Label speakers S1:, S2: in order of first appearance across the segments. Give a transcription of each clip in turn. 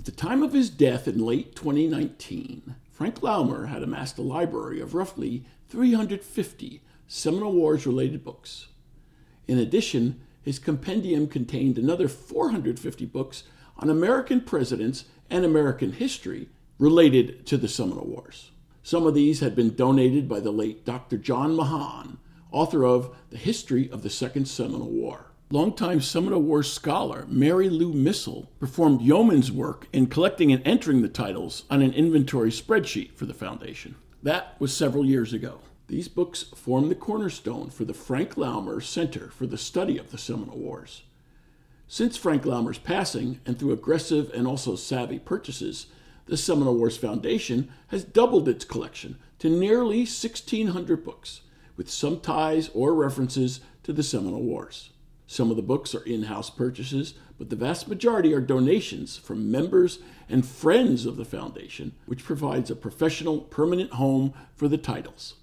S1: At the time of his death in late 2019, Frank Laumer had amassed a library of roughly 350 Seminole Wars related books. In addition, his compendium contained another 450 books on American presidents and American history related to the Seminole Wars. Some of these had been donated by the late Dr. John Mahon, author of The History of the Second Seminole War. Longtime Seminole Wars scholar Mary Lou Missall performed yeoman's work in collecting and entering the titles on an inventory spreadsheet for the Foundation. That was several years ago. These books form the cornerstone for the Frank Laumer Center for the Study of the Seminole Wars. Since Frank Laumer's passing, and through aggressive and also savvy purchases, the Seminole Wars Foundation has doubled its collection to nearly 1,600 books, with some ties or references to the Seminole Wars. Some of the books are in house purchases, but the vast majority are donations from members and friends of the Foundation, which provides a professional, permanent home for the titles.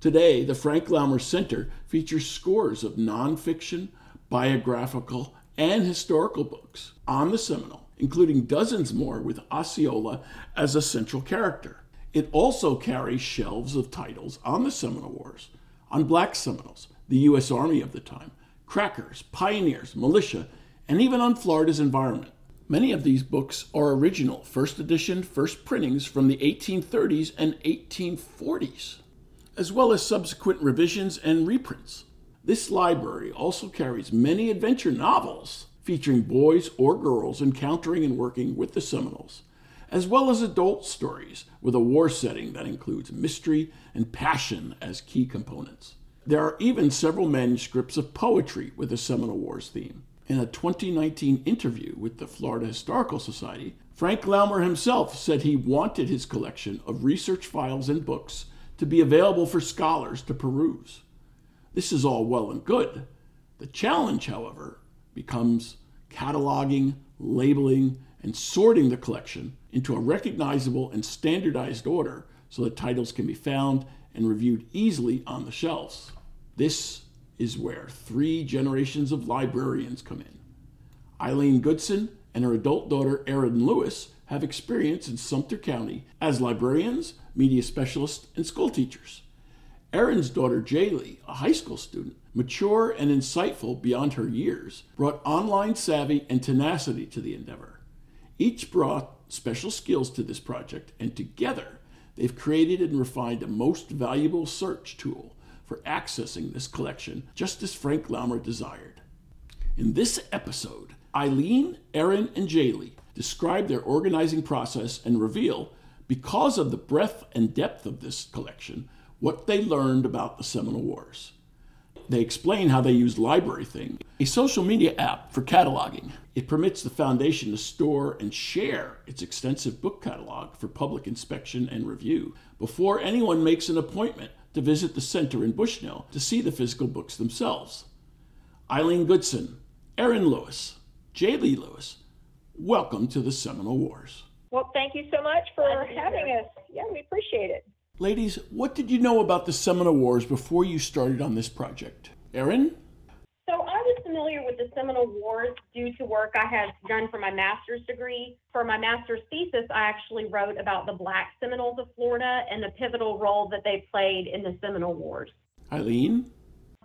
S1: Today, the Frank Laumer Center features scores of nonfiction, biographical, and historical books on the Seminole, including dozens more with Osceola as a central character. It also carries shelves of titles on the Seminole Wars, on Black Seminoles, the U.S. Army of the time, crackers, pioneers, militia, and even on Florida's environment. Many of these books are original first edition, first printings from the 1830s and 1840s, as well as subsequent revisions and reprints. This library also carries many adventure novels featuring boys or girls encountering and working with the Seminoles, as well as adult stories with a war setting that includes mystery and passion as key components. There are even several manuscripts of poetry with the Seminole Wars theme. In a 2019 interview with the Florida Historical Society, Frank Laumer himself said he wanted his collection of research files and books to be available for scholars to peruse. This is all well and good. The challenge, however, becomes cataloging, labeling, and sorting the collection into a recognizable and standardized order so that titles can be found and reviewed easily on the shelves. This is where three generations of librarians come in. Eileen Goodson and her adult daughter, Erin Lewis, have experience in Sumter County as librarians, media specialists, and school teachers. Erin's daughter, Jaylee, a high school student, mature and insightful beyond her years, brought online savvy and tenacity to the endeavor. Each brought special skills to this project, and together they've created and refined a most valuable search tool for accessing this collection, just as Frank Laumer desired. In this episode, Eileen, Erin, and Jaylee describe their organizing process and reveal, because of the breadth and depth of this collection, what they learned about the Seminole Wars. They explain how they use LibraryThing, a social media app for cataloging. It permits the Foundation to store and share its extensive book catalog for public inspection and review before anyone makes an appointment to visit the center in Bushnell to see the physical books themselves. Eileen Goodson, Erin Lewis, Jaylee Lewis, welcome to the Seminole Wars.
S2: Well, thank you so much for having us. Yeah, we appreciate it.
S1: Ladies, what did you know about the Seminole Wars before you started on this project? Erin?
S2: Familiar with the Seminole Wars due to work I had done for my master's degree. For my master's thesis, I actually wrote about the Black Seminoles of Florida and the pivotal role that they played in the Seminole Wars.
S1: Eileen?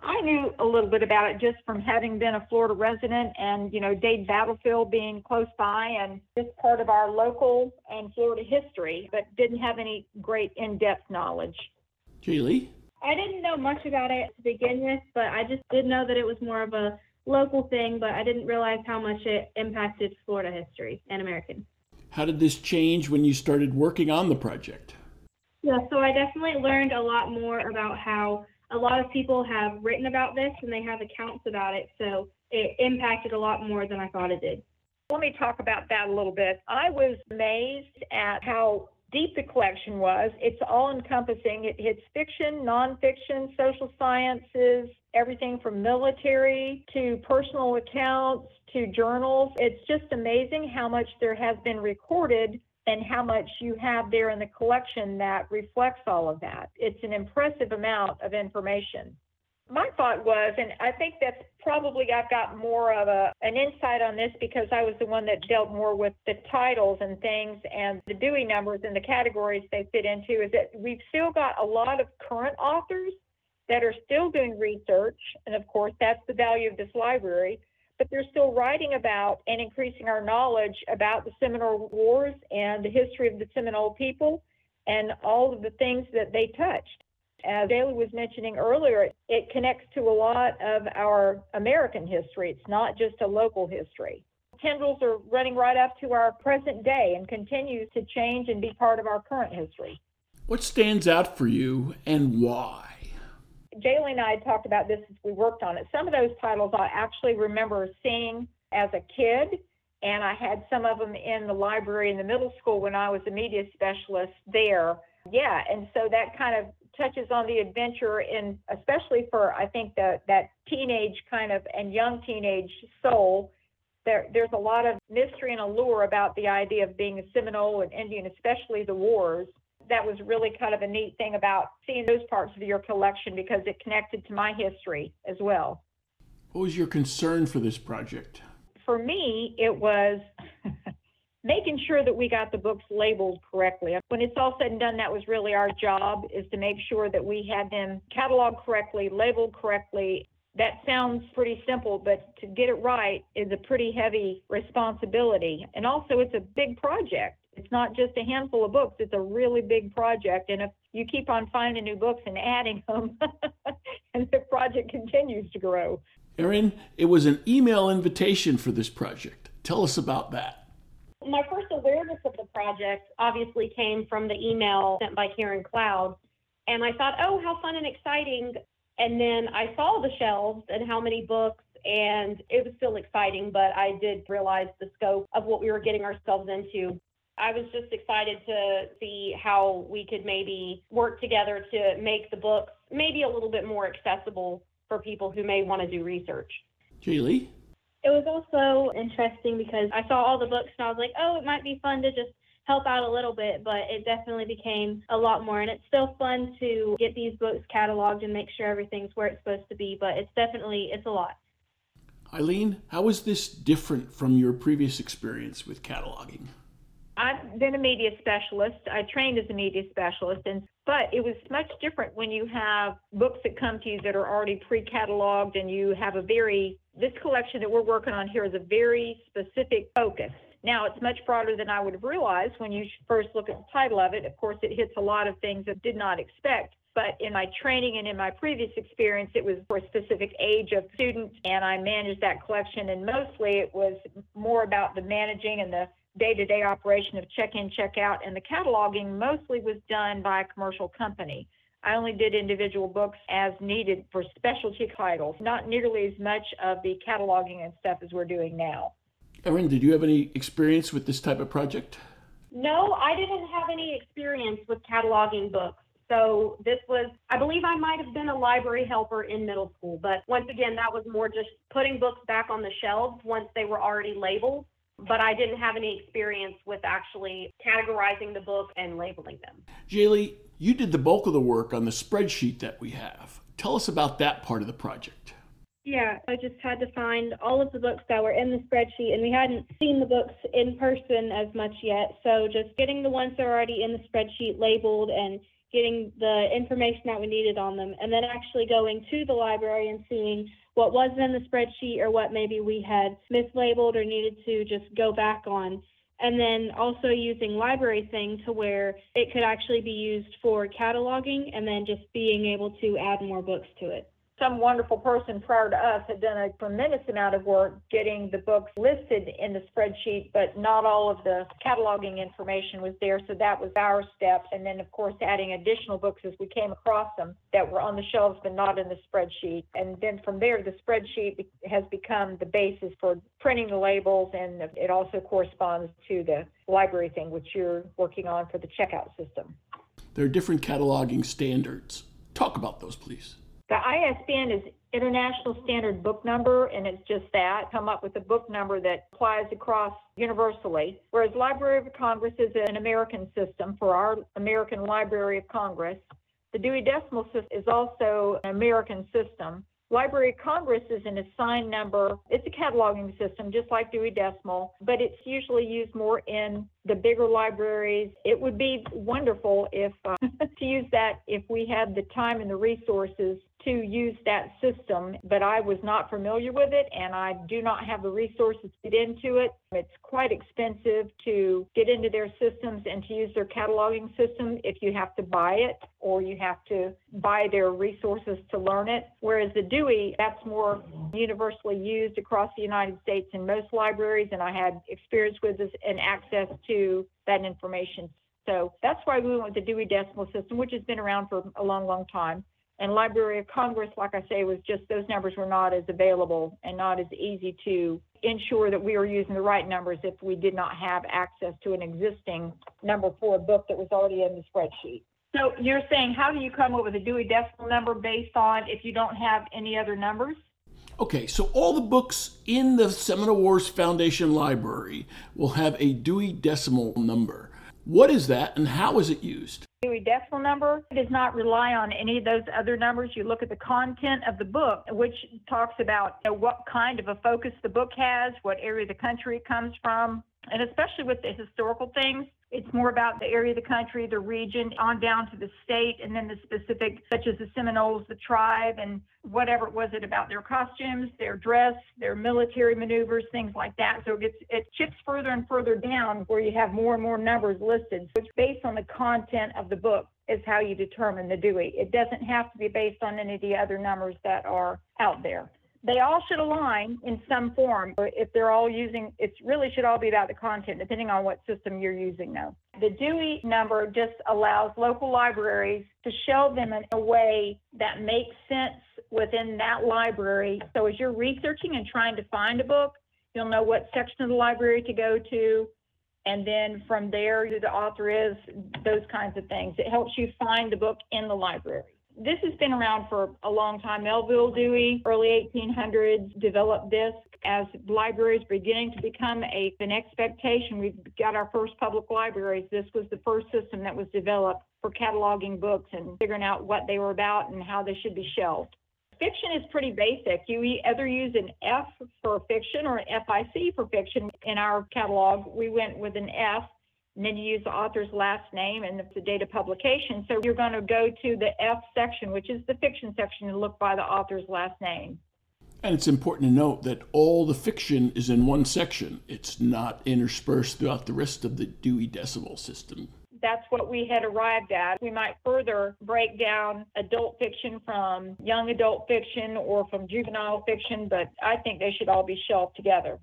S3: I knew a little bit about it just from having been a Florida resident and, you know, Dade Battlefield being close by and just part of our local and Florida history, but didn't have any great in depth knowledge.
S1: Julie?
S4: I didn't know much about it to begin with, but I just did know that it was more of a local thing, but I didn't realize how much it impacted Florida history and American.
S1: How did this change when you started working on the project?
S4: Yeah, so I definitely learned a lot more about how a lot of people have written about this and they have accounts about it, so it impacted a lot more than I thought it did.
S3: Let me talk about that a little bit. I was amazed at how deep the collection was. It's all encompassing. It hits fiction, nonfiction, social sciences, everything from military to personal accounts to journals. It's just amazing how much there has been recorded and how much you have there in the collection that reflects all of that. It's an impressive amount of information. My thought was, and I think that's probably I've got more of a an insight on this because I was the one that dealt more with the titles and things and the Dewey numbers and the categories they fit into, is that we've still got a lot of current authors that are still doing research, and of course that's the value of this library but they're still writing about and increasing our knowledge about the Seminole Wars and the history of the Seminole people and all of the things that they touched. As Daly was mentioning earlier, it connects to a lot of our American history. It's not just a local history. Tendrils are running right up to our present day and continues to change and be part of our current history.
S1: What stands out for you and why?
S3: Jaylee and I talked about this as we worked on it. Some of those titles I actually remember seeing as a kid, and I had some of them in the library in the middle school when I was a media specialist there. Yeah, and so that kind of touches on the adventure and especially for I think that that teenage kind of and young teenage soul. There, there's a lot of mystery and allure about the idea of being a Seminole and Indian, especially the wars that was really kind of a neat thing about seeing those parts of your collection because it connected to my history as well.
S1: What was your concern for this project?
S3: For me, it was making sure that we got the books labeled correctly. When it's all said and done, that was really our job is to make sure that we had them cataloged correctly, labeled correctly. That sounds pretty simple, but to get it right is a pretty heavy responsibility. And also, it's a big project. It's not just a handful of books, it's a really big project. And if you keep on finding new books and adding them, and the project continues to grow.
S1: Erin, it was an email invitation for this project. Tell us about that.
S2: My first awareness of the project obviously came from the email sent by Karen Cloud. And I thought, oh, how fun and exciting. And then I saw the shelves and how many books, and it was still exciting, but I did realize the scope of what we were getting ourselves into. I was just excited to see how we could maybe work together to make the books maybe a little bit more accessible for people who may want to do research.
S1: Julie?
S4: It was also interesting because I saw all the books and I was like, oh, it might be fun to just help out a little bit, but it definitely became a lot more. And it's still fun to get these books cataloged and make sure everything's where it's supposed to be, but it's definitely, it's a lot.
S1: Eileen, how is this different from your previous experience with cataloging?
S3: I've been a media specialist. I trained as a media specialist, and but it was much different when you have books that come to you that are already pre-cataloged, and you have a very this collection that we're working on here is a very specific focus. Now it's much broader than I would have realized when you first look at the title of it. Of course, it hits a lot of things I did not expect. But in my training and in my previous experience, it was for a specific age of students, and I managed that collection. And mostly it was more about the managing and the day-to-day operation of check-in, check-out, and the cataloging mostly was done by a commercial company. I only did individual books as needed for specialty titles, not nearly as much of the cataloging and stuff as we're doing now.
S1: Erin, did you have any experience with this type of project?
S2: No, I didn't have any experience with cataloging books. So this was, I believe I might have been a library helper in middle school, but once again, that was more just putting books back on the shelves once they were already labeled but I didn't have any experience with actually categorizing the book and labeling them.
S1: Jaylee, you did the bulk of the work on the spreadsheet that we have. Tell us about that part of the project.
S4: Yeah, I just had to find all of the books that were in the spreadsheet, and we hadn't seen the books in person as much yet. So just getting the ones that are already in the spreadsheet labeled and getting the information that we needed on them, and then actually going to the library and seeing what wasn't in the spreadsheet or what maybe we had mislabeled or needed to just go back on. And then also using LibraryThing to where it could actually be used for cataloging and then just being able to add more books to it.
S3: Some wonderful person prior to us had done a tremendous amount of work getting the books listed in the spreadsheet, but not all of the cataloging information was there. So that was our step. And then, of course, adding additional books as we came across them that were on the shelves but not in the spreadsheet. And then from there, the spreadsheet has become the basis for printing the labels, and it also corresponds to the LibraryThing, which you're working on for the checkout system.
S1: There are different cataloging standards. Talk about those, please.
S3: The ISBN is International Standard Book Number, and it's just that. Come up with a book number that applies across universally. Whereas Library of Congress is an American system for our American Library of Congress. The Dewey Decimal System is also an American system. Library of Congress is an assigned number. It's a cataloging system, just like Dewey Decimal, but it's usually used more in the bigger libraries. It would be wonderful if uh, to use that if we had the time and the resources to use that system, but I was not familiar with it and I do not have the resources to get into it. It's quite expensive to get into their systems and to use their cataloging system if you have to buy it or you have to buy their resources to learn it. Whereas the Dewey, that's more universally used across the United States in most libraries, and I had experience with this and access to that information. So that's why we went with the Dewey Decimal System, which has been around for a long, long time. And Library of Congress, like I say, was just those numbers were not as available and not as easy to ensure that we were using the right numbers if we did not have access to an existing number for a book that was already in the spreadsheet. So you're saying, how do you come up with a Dewey Decimal number based on if you don't have any other numbers?
S1: Okay, so all the books in the Seminole Wars Foundation library will have a Dewey Decimal number. What is that and how is it used?
S3: Dewey Decimal number does not rely on any of those other numbers. You look at the content of the book, which talks about you know, what kind of a focus the book has, what area of the country it comes from, and especially with the historical things. It's more about the area of the country, the region, on down to the state, and then the specific, such as the Seminoles, the tribe, and whatever it was it about their costumes, their dress, their military maneuvers, things like that. So it gets it chips further and further down where you have more and more numbers listed. So it's based on the content of the book is how you determine the Dewey. It doesn't have to be based on any of the other numbers that are out there they all should align in some form. If they're all using, it really should all be about the content, depending on what system you're using though. The Dewey number just allows local libraries to show them in a way that makes sense within that library. So as you're researching and trying to find a book, you'll know what section of the library to go to. And then from there, who the author is, those kinds of things. It helps you find the book in the library this has been around for a long time. Melvil Dewey, early 1800s, developed this as libraries beginning to become a, an expectation. We've got our first public libraries. This was the first system that was developed for cataloging books and figuring out what they were about and how they should be shelved. Fiction is pretty basic. You either use an F for fiction or an FIC for fiction. In our catalog, we went with an F and then you use the author's last name and the date of publication. So you're going to go to the F section, which is the fiction section, and look by the author's last name.
S1: And it's important to note that all the fiction is in one section. It's not interspersed throughout the rest of the Dewey Decimal System.
S3: That's what we had arrived at. We might further break down adult fiction from young adult fiction or from juvenile fiction, but I think they should all be shelved together.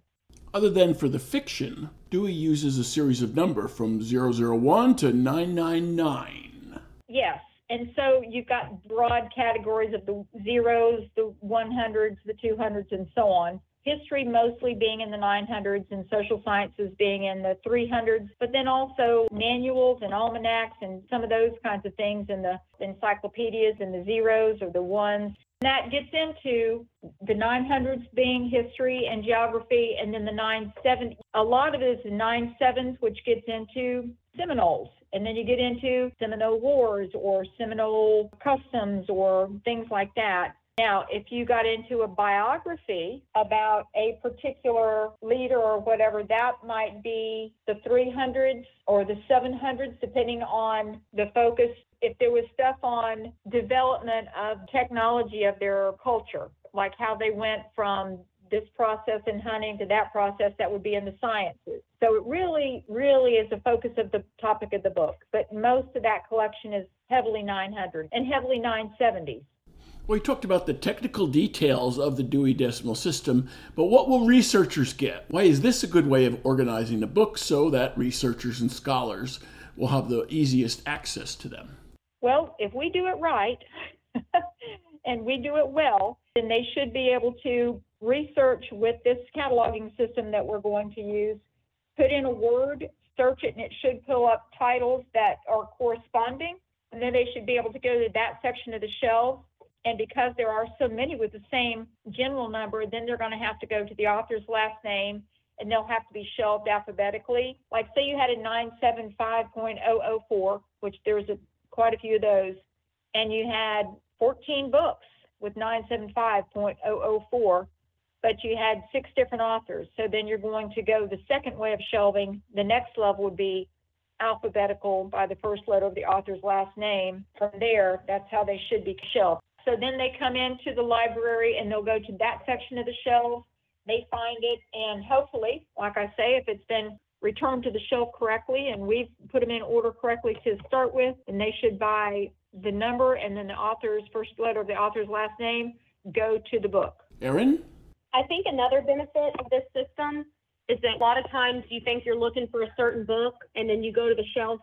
S1: Other than for the fiction, Dewey uses a series of number from 001 to 999.
S3: Yes. And so you've got broad categories of the zeros, the 100s, the 200s, and so on. History mostly being in the 900s and social sciences being in the 300s, but then also manuals and almanacs and some of those kinds of things in the encyclopedias and the zeros or the ones. That gets into the 900s being history and geography, and then the 970s. A lot of it is the 97s, which gets into Seminoles. And then you get into Seminole Wars or Seminole customs or things like that. Now, if you got into a biography about a particular leader or whatever, that might be the 300s or the 700s, depending on the focus if there was stuff on development of technology of their culture, like how they went from this process in hunting to that process, that would be in the sciences. So it really, really is the focus of the topic of the book. But most of that collection is heavily 900 and heavily 970s.
S1: Well, we talked about the technical details of the Dewey Decimal System, but what will researchers get? Why is this a good way of organizing the books so that researchers and scholars will have the easiest access to them?
S3: Well, if we do it right and we do it well, then they should be able to research with this cataloging system that we're going to use, put in a word, search it, and it should pull up titles that are corresponding. And then they should be able to go to that section of the shelf and because there are so many with the same general number, then they're going to have to go to the author's last name and they'll have to be shelved alphabetically. Like say you had a 975.004, which there's a, quite a few of those, and you had 14 books with 975.004, but you had six different authors. So then you're going to go the second way of shelving. The next level would be alphabetical by the first letter of the author's last name. From there, that's how they should be shelved. So then they come into the library and they'll go to that section of the shelf. They find it, and hopefully, like I say, if it's been returned to the shelf correctly and we've put them in order correctly to start with, and they should buy the number and then the author's first letter of the author's last name go to the book.
S1: Erin?
S2: I think another benefit of this system is that a lot of times you think you're looking for a certain book and then you go to the shelf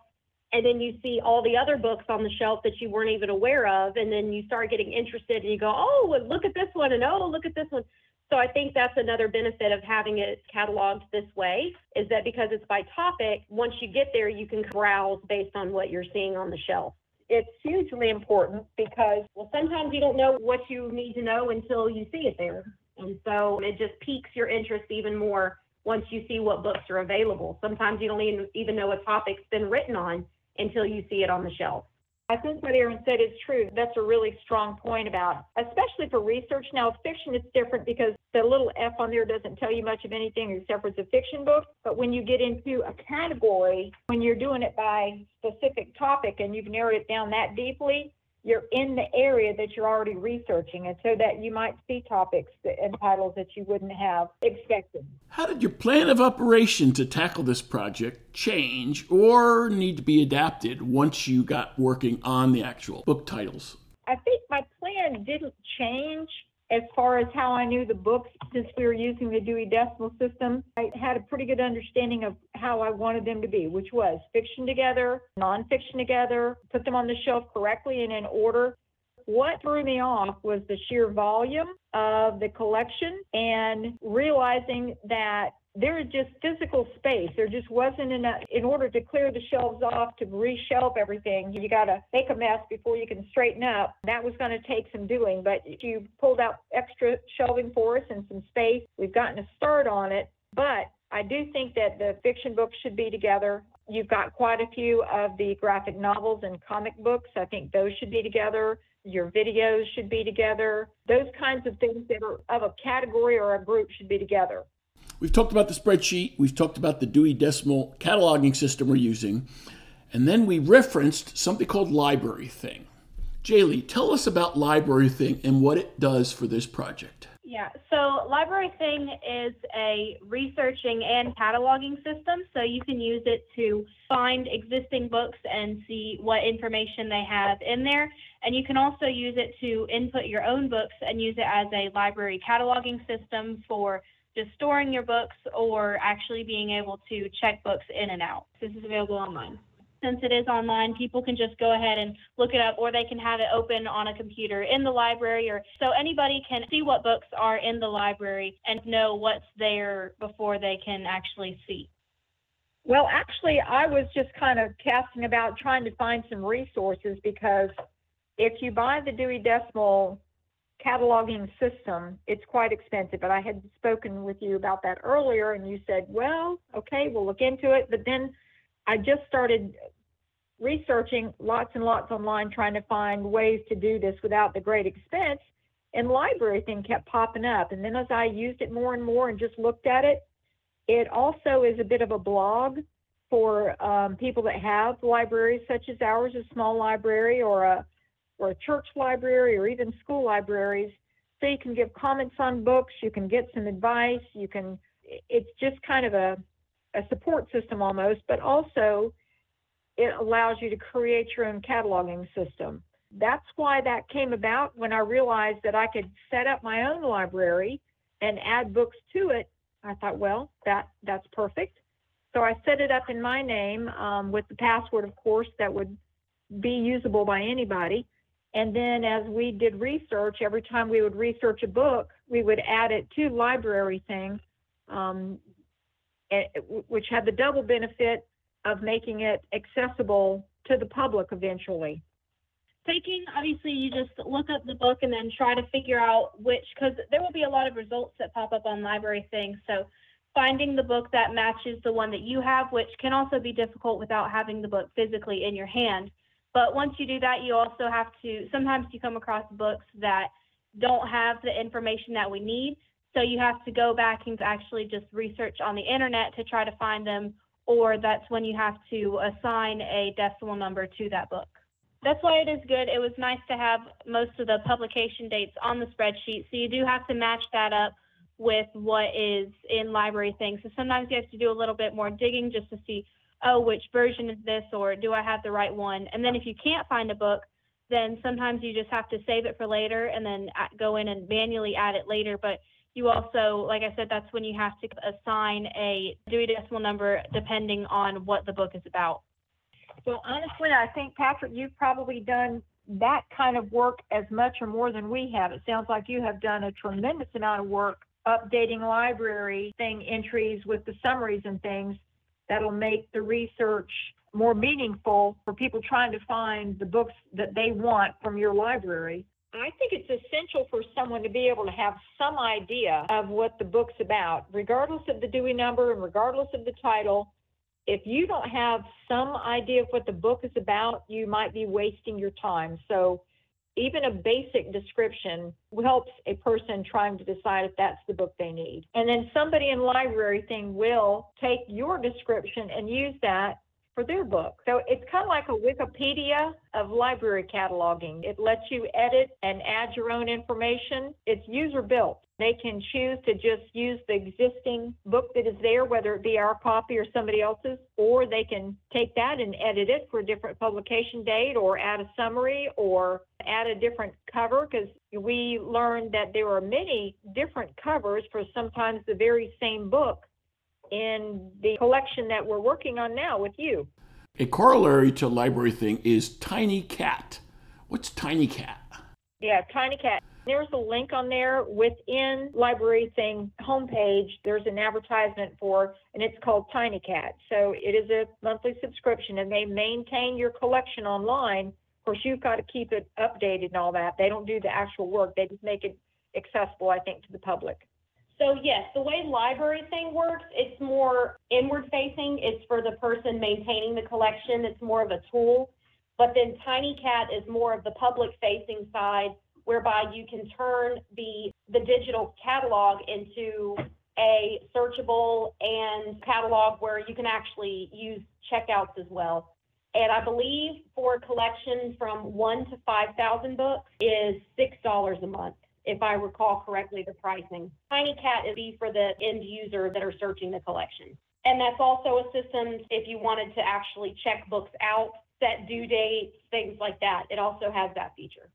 S2: and then you see all the other books on the shelf that you weren't even aware of and then you start getting interested and you go oh well, look at this one and oh look at this one so i think that's another benefit of having it cataloged this way is that because it's by topic once you get there you can browse based on what you're seeing on the shelf
S3: it's hugely important because
S2: well sometimes you don't know what you need to know until you see it there and so it just piques your interest even more once you see what books are available sometimes you don't even, even know a topic's been written on until you see it on the shelf.
S3: I think what Erin said is true. That's a really strong point about, especially for research. Now, fiction, it's different because the little F on there doesn't tell you much of anything except for it's a fiction book. But when you get into a category, when you're doing it by specific topic and you've narrowed it down that deeply, you're in the area that you're already researching, and so that you might see topics and titles that you wouldn't have expected.
S1: How did your plan of operation to tackle this project change or need to be adapted once you got working on the actual book titles?
S3: I think my plan didn't change as far as how I knew the books, since we were using the Dewey Decimal System, I had a pretty good understanding of how I wanted them to be, which was fiction together, nonfiction together, put them on the shelf correctly and in order. What threw me off was the sheer volume of the collection and realizing that there is just physical space. There just wasn't enough. In order to clear the shelves off, to reshelf everything, you got to make a mess before you can straighten up. That was going to take some doing, but you pulled out extra shelving for us and some space. We've gotten a start on it, but I do think that the fiction books should be together. You've got quite a few of the graphic novels and comic books. I think those should be together. Your videos should be together. Those kinds of things that are of a category or a group should be together.
S1: We've talked about the spreadsheet, we've talked about the Dewey Decimal cataloging system we're using, and then we referenced something called LibraryThing. Jaylee, tell us about LibraryThing and what it does for this project.
S2: Yeah, so LibraryThing is a researching and cataloging system. So you can use it to find existing books and see what information they have in there. And you can also use it to input your own books and use it as a library cataloging system for just storing your books or actually being able to check books in and out. This is available online. Since it is online, people can just go ahead and look it up or they can have it open on a computer in the library or so anybody can see what books are in the library and know what's there before they can actually see.
S3: Well, actually, I was just kind of casting about trying to find some resources because if you buy the Dewey Decimal cataloging system, it's quite expensive. But I had spoken with you about that earlier, and you said, well, okay, we'll look into it. But then I just started researching lots and lots online, trying to find ways to do this without the great expense. And LibraryThing kept popping up. And then as I used it more and more and just looked at it, it also is a bit of a blog for um, people that have libraries such as ours, a small library or a or a church library or even school libraries. So you can give comments on books, you can get some advice, you can, it's just kind of a, a support system almost, but also it allows you to create your own cataloging system. that's why that came about when I realized that I could set up my own library and add books to it. I thought, well, that that's perfect. So I set it up in my name um, with the password, of course, that would be usable by anybody. And then as we did research, every time we would research a book, we would add it to LibraryThing, um, eh, which had the double benefit of making it accessible to the public eventually.
S4: taking obviously you just look up the book and then try to figure out which because there will be a lot of results that pop up on library things so finding the book that matches the one that you have which can also be difficult without having the book physically in your hand but once you do that you also have to sometimes you come across books that don't have the information that we need so you have to go back and actually just research on the internet to try to find them or that's when you have to assign a decimal number to that book that's why it is good. It was nice to have most of the publication dates on the spreadsheet. So you do have to match that up with what is in library things. So sometimes you have to do a little bit more digging just to see, oh, which version is this or do I have the right one? And then if you can't find a book, then sometimes you just have to save it for later and then go in and manually add it later. But you also, like I said, that's when you have to assign a Dewey Decimal number depending on what the book is about.
S3: Well, honestly, I think, Patrick, you've probably done that kind of work as much or more than we have. It sounds like you have done a tremendous amount of work updating LibraryThing entries with the summaries and things that'll make the research more meaningful for people trying to find the books that they want from your library. I think it's essential for someone to be able to have some idea of what the book's about, regardless of the Dewey number and regardless of the title if you don't have some idea of what the book is about, you might be wasting your time. So even a basic description helps a person trying to decide if that's the book they need. And then somebody in LibraryThing will take your description and use that for their book. So it's kind of like a Wikipedia of library cataloging. It lets you edit and add your own information. It's user built. They can choose to just use the existing book that is there, whether it be our copy or somebody else's, or they can take that and edit it for a different publication date or add a summary or add a different cover because we learned that there are many different covers for sometimes the very same book in the collection that we're working on now with you.
S1: A corollary to LibraryThing is TinyCat. What's TinyCat?
S3: Yeah, TinyCat. There's a link on there within LibraryThing homepage. There's an advertisement for, and it's called TinyCat. So it is a monthly subscription, and they maintain your collection online. Of course, you've got to keep it updated and all that. They don't do the actual work. They just make it accessible, I think, to the public.
S2: So yes, the way LibraryThing works, it's more inward facing. It's for the person maintaining the collection. It's more of a tool. But then TinyCat is more of the public facing side whereby you can turn the, the digital catalog into a searchable and catalog where you can actually use checkouts as well. And I believe for a collection from one to 5,000 books is $6 a month, if I recall correctly, the pricing. TinyCat is for the end user that are searching the collection. And that's also a system if you wanted to actually check books out, set due dates, things like that. It also has that feature.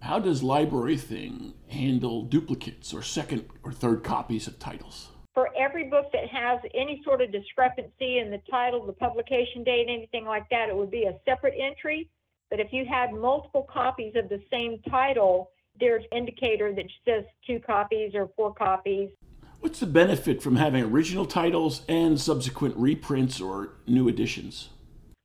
S1: How does LibraryThing handle duplicates or second or third copies of titles?
S3: For every book that has any sort of discrepancy in the title, the publication date, anything like that, it would be a separate entry. But if you had multiple copies of the same title, there's indicator that says two copies or four copies.
S1: What's the benefit from having original titles and subsequent reprints or new editions?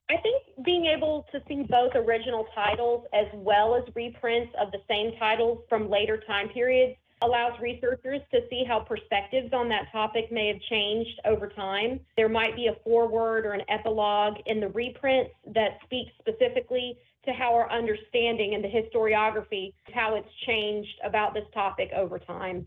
S2: I think being able to see both original titles as well as reprints of the same titles from later time periods allows researchers to see how perspectives on that topic may have changed over time. There might be a foreword or an epilogue in the reprints that speaks specifically to how our understanding and the historiography, how it's changed about this topic over time.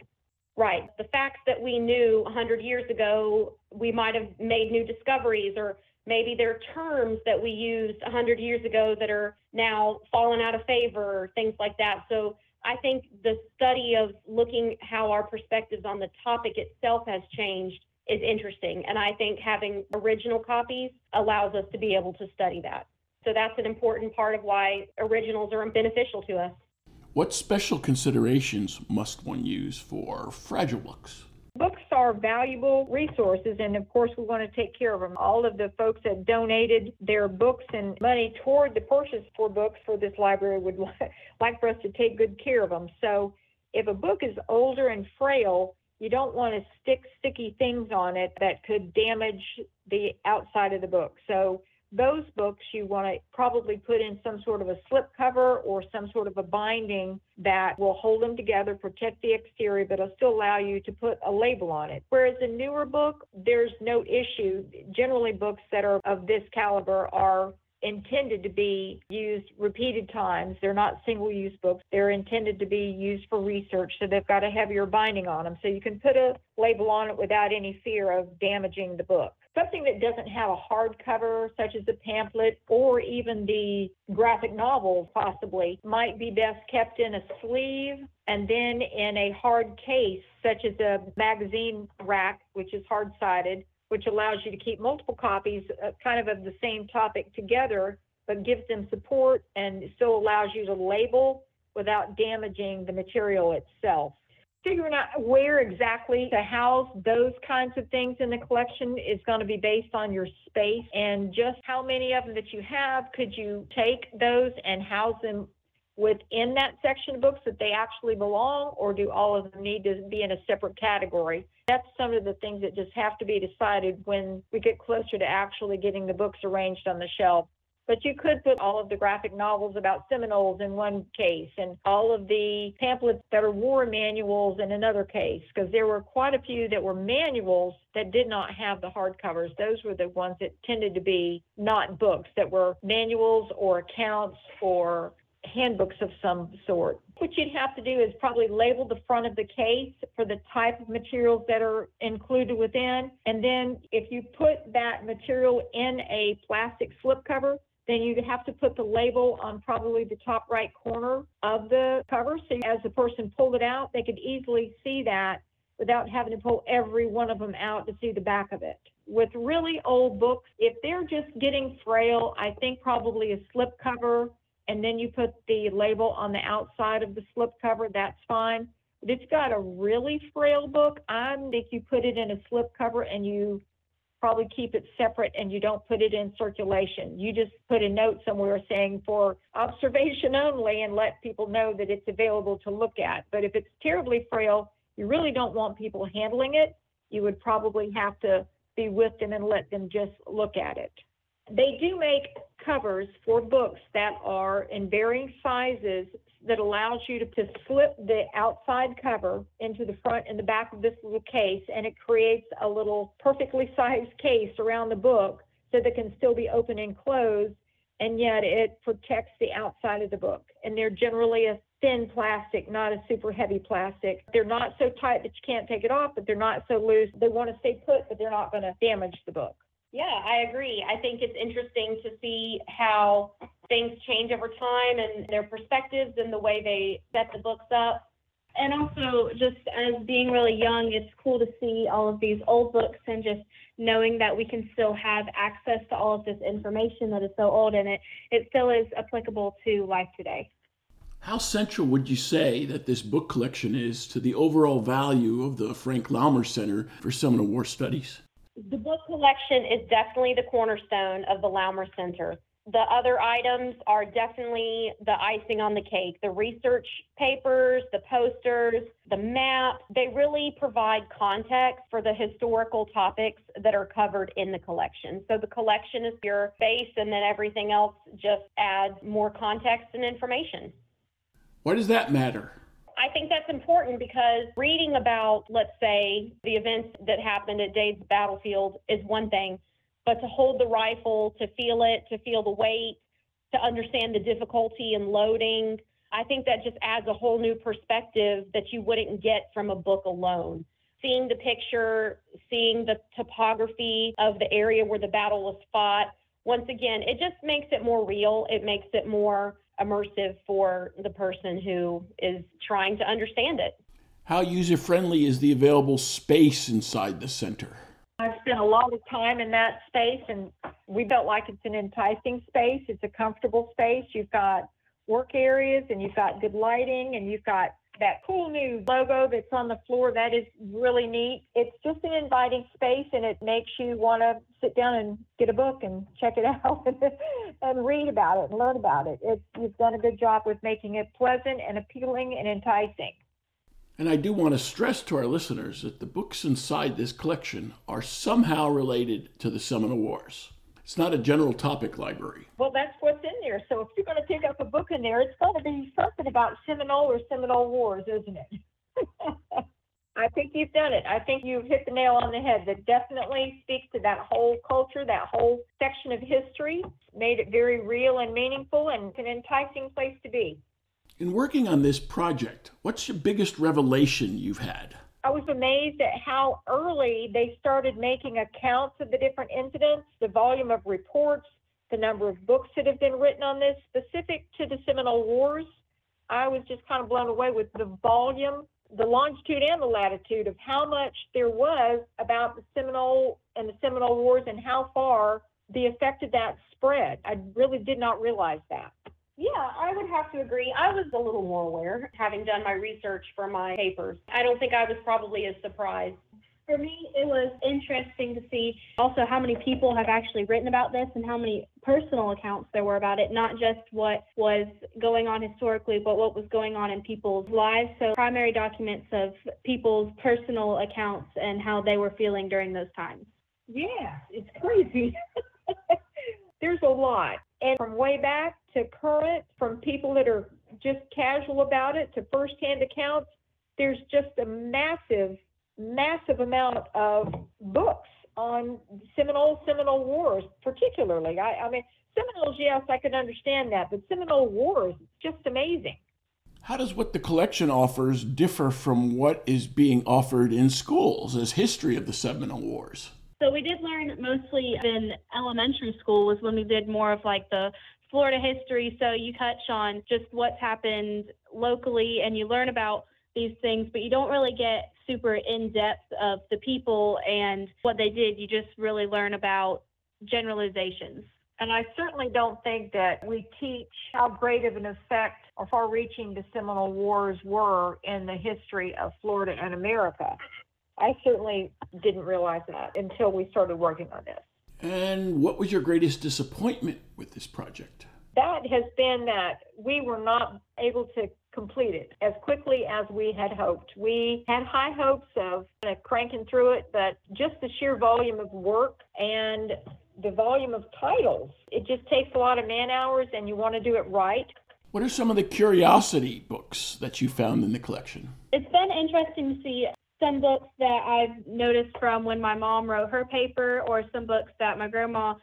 S2: Right. The facts that we knew 100 years ago, we might have made new discoveries or Maybe there are terms that we used 100 years ago that are now fallen out of favor, things like that. So I think the study of looking how our perspectives on the topic itself has changed is interesting. And I think having original copies allows us to be able to study that. So that's an important part of why originals are beneficial to us.
S1: What special considerations must one use for fragile books?
S3: Books are valuable resources, and of course, we want to take care of them. All of the folks that donated their books and money toward the purchase for books for this library would like for us to take good care of them. So, if a book is older and frail, you don't want to stick sticky things on it that could damage the outside of the book. So, those books you want to probably put in some sort of a slip cover or some sort of a binding that will hold them together, protect the exterior, but it'll still allow you to put a label on it. Whereas a newer book, there's no issue. Generally, books that are of this caliber are intended to be used repeated times. They're not single use books. They're intended to be used for research, so they've got a heavier binding on them. So you can put a label on it without any fear of damaging the book. Something that doesn't have a hard cover, such as the pamphlet or even the graphic novel, possibly, might be best kept in a sleeve and then in a hard case, such as a magazine rack, which is hard sided, which allows you to keep multiple copies uh, kind of of the same topic together, but gives them support and still allows you to label without damaging the material itself figuring out where exactly to house those kinds of things in the collection is going to be based on your space and just how many of them that you have. Could you take those and house them within that section of books that they actually belong, or do all of them need to be in a separate category? That's some of the things that just have to be decided when we get closer to actually getting the books arranged on the shelf. But you could put all of the graphic novels about Seminoles in one case and all of the pamphlets that are war manuals in another case, because there were quite a few that were manuals that did not have the hardcovers. Those were the ones that tended to be not books, that were manuals or accounts or handbooks of some sort. What you'd have to do is probably label the front of the case for the type of materials that are included within. And then if you put that material in a plastic slipcover, then you have to put the label on probably the top right corner of the cover. So as the person pulled it out, they could easily see that without having to pull every one of them out to see the back of it. With really old books, if they're just getting frail, I think probably a slip cover and then you put the label on the outside of the slip cover, that's fine. But if you've got a really frail book, I think you put it in a slip cover and you probably keep it separate and you don't put it in circulation. You just put a note somewhere saying for observation only and let people know that it's available to look at. But if it's terribly frail, you really don't want people handling it. You would probably have to be with them and let them just look at it. They do make covers for books that are in varying sizes that allows you to, to slip the outside cover into the front and the back of this little case, and it creates a little perfectly sized case around the book so that can still be open and closed, and yet it protects the outside of the book. And they're generally a thin plastic, not a super heavy plastic. They're not so tight that you can't take it off, but they're not so loose. They want to stay put, but they're not going to damage the book.
S2: Yeah, I agree. I think it's interesting to see how things change over time and their perspectives and the way they set the books up.
S4: And also, just as being really young, it's cool to see all of these old books and just knowing that we can still have access to all of this information that is so old and it, it still is applicable to life today.
S1: How central would you say that this book collection is to the overall value of the Frank Laumer Center for Seminole War Studies?
S2: The book collection is definitely the cornerstone of the Laumer Center. The other items are definitely the icing on the cake. The research papers, the posters, the map, they really provide context for the historical topics that are covered in the collection. So the collection is your base, and then everything else just adds more context and information.
S1: Why does that matter?
S2: I think that's important because reading about, let's say, the events that happened at Dade's battlefield is one thing, but to hold the rifle, to feel it, to feel the weight, to understand the difficulty in loading, I think that just adds a whole new perspective that you wouldn't get from a book alone. Seeing the picture, seeing the topography of the area where the battle was fought, once again, it just makes it more real. It makes it more immersive for the person who is trying to understand it.
S1: How user friendly is the available space inside the center?
S3: I've spent a lot of time in that space and we felt like it's an enticing space. It's a comfortable space. You've got work areas and you've got good lighting and you've got that cool new logo that's on the floor. That is really neat. It's just an inviting space and it makes you want to sit down and get a book and check it out and read about it and learn about it. It's, you've done a good job with making it pleasant and appealing and enticing.
S1: And I do want to stress to our listeners that the books inside this collection are somehow related to the Seminole Wars. It's not a general topic library.
S3: Well, that's what's in there. So if you're going to pick up a book in there, it's going to be something about Seminole or Seminole Wars, isn't it? I think you've done it. I think you've hit the nail on the head. That definitely speaks to that whole culture, that whole section of history, made it very real and meaningful and an enticing place to be.
S1: In working on this project, what's your biggest revelation you've had?
S3: I was amazed at how early they started making accounts of the different incidents, the volume of reports, the number of books that have been written on this specific to the Seminole Wars. I was just kind of blown away with the volume, the longitude and the latitude of how much there was about the Seminole and the Seminole Wars and how far the effect of that spread. I really did not realize that.
S2: Yeah, I would have to agree. I was a little more aware, having done my research for my papers. I don't think I was probably as surprised.
S4: For me, it was interesting to see also how many people have actually written about this and how many personal accounts there were about it, not just what was going on historically, but what was going on in people's lives. So, primary documents of people's personal accounts and how they were feeling during those times.
S3: Yeah, it's crazy. There's a lot. And from way back to current, from people that are just casual about it to firsthand accounts, there's just a massive, massive amount of books on Seminole Seminole Wars, particularly. I, I mean, Seminoles, yes, I can understand that, but Seminole Wars, just amazing.
S1: How does what the collection offers differ from what is being offered in schools as history of the Seminole Wars?
S4: So we did learn mostly in elementary school was when we did more of like the Florida history. So you touch on just what's happened locally and you learn about these things, but you don't really get super in depth of the people and what they did. You just really learn about generalizations.
S3: And I certainly don't think that we teach how great of an effect or far reaching the Seminole Wars were in the history of Florida and America. I certainly didn't realize that until we started working on this.
S1: And what was your greatest disappointment with this project?
S3: That has been that we were not able to complete it as quickly as we had hoped. We had high hopes of kind of cranking through it, but just the sheer volume of work and the volume of titles, it just takes a lot of man hours and you want to do it right.
S1: What are some of the curiosity books that you found in the collection?
S4: It's been interesting to see some books that I've noticed from when my mom wrote her paper, or some books that my grandma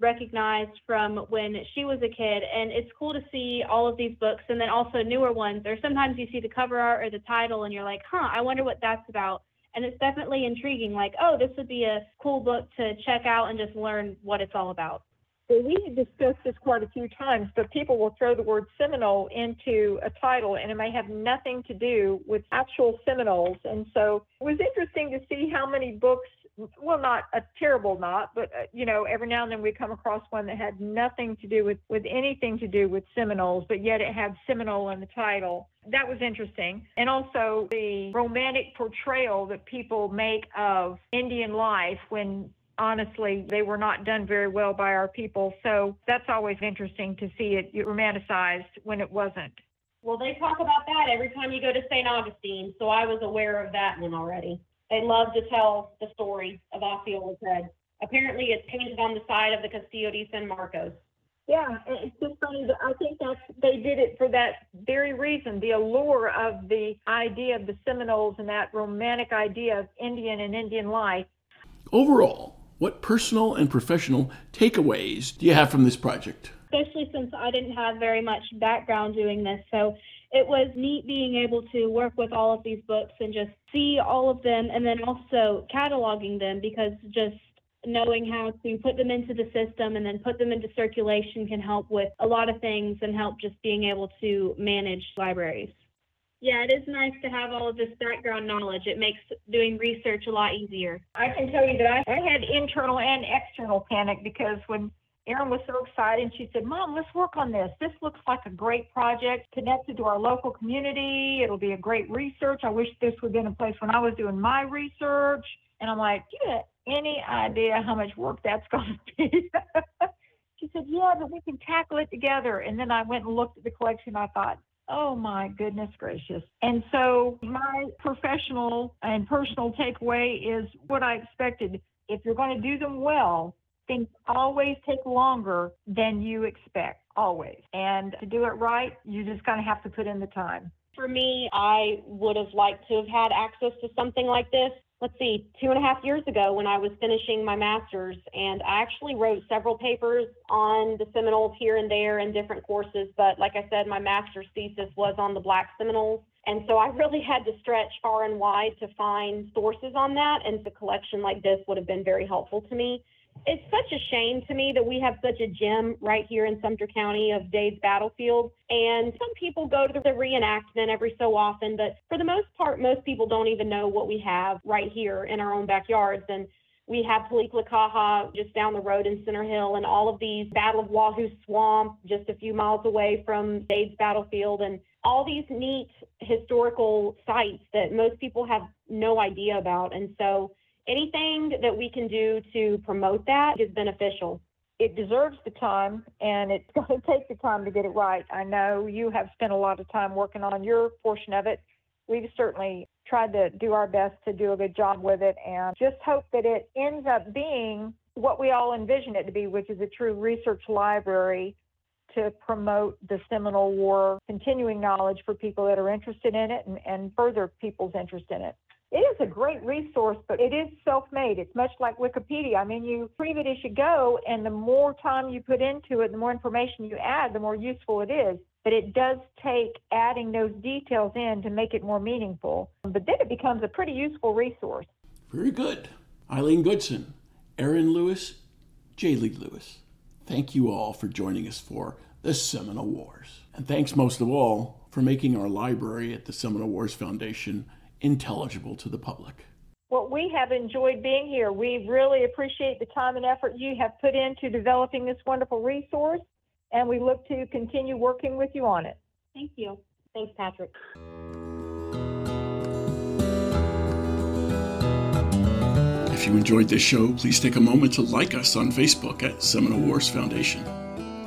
S4: recognized from when she was a kid. And it's cool to see all of these books and then also newer ones. Or sometimes you see the cover art or the title and you're like, huh, I wonder what that's about. And it's definitely intriguing, like, oh, this would be a cool book to check out and just learn what it's all about.
S3: We had discussed this quite a few times, but people will throw the word Seminole into a title and it may have nothing to do with actual Seminoles. And so it was interesting to see how many books, well, not a terrible knot, but, uh, you know, every now and then we come across one that had nothing to do with, with anything to do with Seminoles, but yet it had Seminole in the title. That was interesting. And also the romantic portrayal that people make of Indian life when honestly, they were not done very well by our people. So that's always interesting to see it romanticized when it wasn't.
S2: Well, they talk about that every time you go to St. Augustine, so I was aware of that one already. They love to tell the story of Osceola's head. Apparently, it's painted on the side of the Castillo de San Marcos.
S3: Yeah, it's just funny that I think that's they did it for that very reason, the allure of the idea of the Seminoles and that romantic idea of Indian and Indian life.
S1: Overall, what personal and professional takeaways do you have from this project?
S4: Especially since I didn't have very much background doing this. So it was neat being able to work with all of these books and just see all of them and then also cataloging them because just knowing how to put them into the system and then put them into circulation can help with a lot of things and help just being able to manage libraries. Yeah, it is nice to have all of this background knowledge. It makes doing research a lot easier.
S3: I can tell you that I, I had internal and external panic because when Erin was so excited and she said, Mom, let's work on this. This looks like a great project connected to our local community. It'll be a great research. I wish this would have been in place when I was doing my research. And I'm like, Do you have any idea how much work that's going to be? she said, Yeah, but we can tackle it together. And then I went and looked at the collection. I thought, Oh my goodness gracious. And so my professional and personal takeaway is what I expected. If you're going to do them well, things always take longer than you expect, always. And to do it right, you just kind of have to put in the time.
S2: For me, I would have liked to have had access to something like this let's see, two and a half years ago when I was finishing my master's. And I actually wrote several papers on the Seminoles here and there in different courses. But like I said, my master's thesis was on the Black Seminoles. And so I really had to stretch far and wide to find sources on that. And a collection like this would have been very helpful to me it's such a shame to me that we have such a gem right here in Sumter County of Dade's Battlefield. And some people go to the reenactment every so often, but for the most part, most people don't even know what we have right here in our own backyards. And we have Paliklakaha just down the road in Center Hill, and all of these Battle of Wahoo Swamp just a few miles away from Dade's Battlefield, and all these neat historical sites that most people have no idea about. And so anything that we can do to promote that is beneficial.
S3: It deserves the time and it's going to take the time to get it right. I know you have spent a lot of time working on your portion of it. We've certainly tried to do our best to do a good job with it and just hope that it ends up being what we all envision it to be, which is a true research library to promote the Seminole War continuing knowledge for people that are interested in it and, and further people's interest in it. It is a great resource, but it is self-made. It's much like Wikipedia. I mean, you read it as you go, and the more time you put into it, the more information you add, the more useful it is. But it does take adding those details in to make it more meaningful. But then it becomes a pretty useful resource.
S1: Very good. Eileen Goodson, Erin Lewis, Jaylee Lewis. Thank you all for joining us for the Seminole Wars. And thanks most of all for making our library at the Seminole Wars Foundation intelligible to the public.
S3: Well, we have enjoyed being here. We really appreciate the time and effort you have put into developing this wonderful resource, and we look to continue working with you on it.
S2: Thank you. Thanks, Patrick.
S1: If you enjoyed this show, please take a moment to like us on Facebook at Seminole Wars Foundation.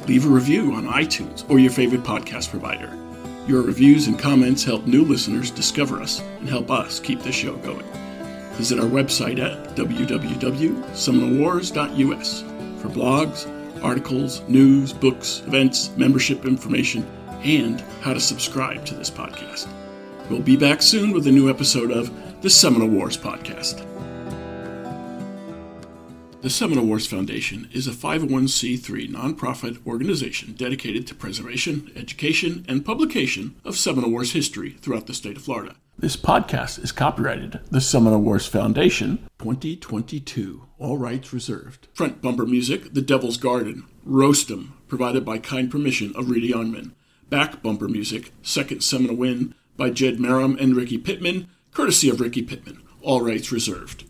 S1: Leave a review on iTunes or your favorite podcast provider. Your reviews and comments help new listeners discover us and help us keep the show going. Visit our website at www.seminolewars.us for blogs, articles, news, books, events, membership information, and how to subscribe to this podcast. We'll be back soon with a new episode of the Seminole Wars Podcast. The Seminole Wars Foundation is a 501c3 nonprofit organization dedicated to preservation, education, and publication of Seminole Wars history throughout the state of Florida. This podcast is copyrighted the Seminole Wars Foundation 2022. All rights reserved. Front bumper music, The Devil's Garden, Roast 'em, provided by kind permission of Reedy Onman. Back bumper music, Second Seminole Win, by Jed Marum and Ricky Pittman, courtesy of Ricky Pittman. All rights reserved.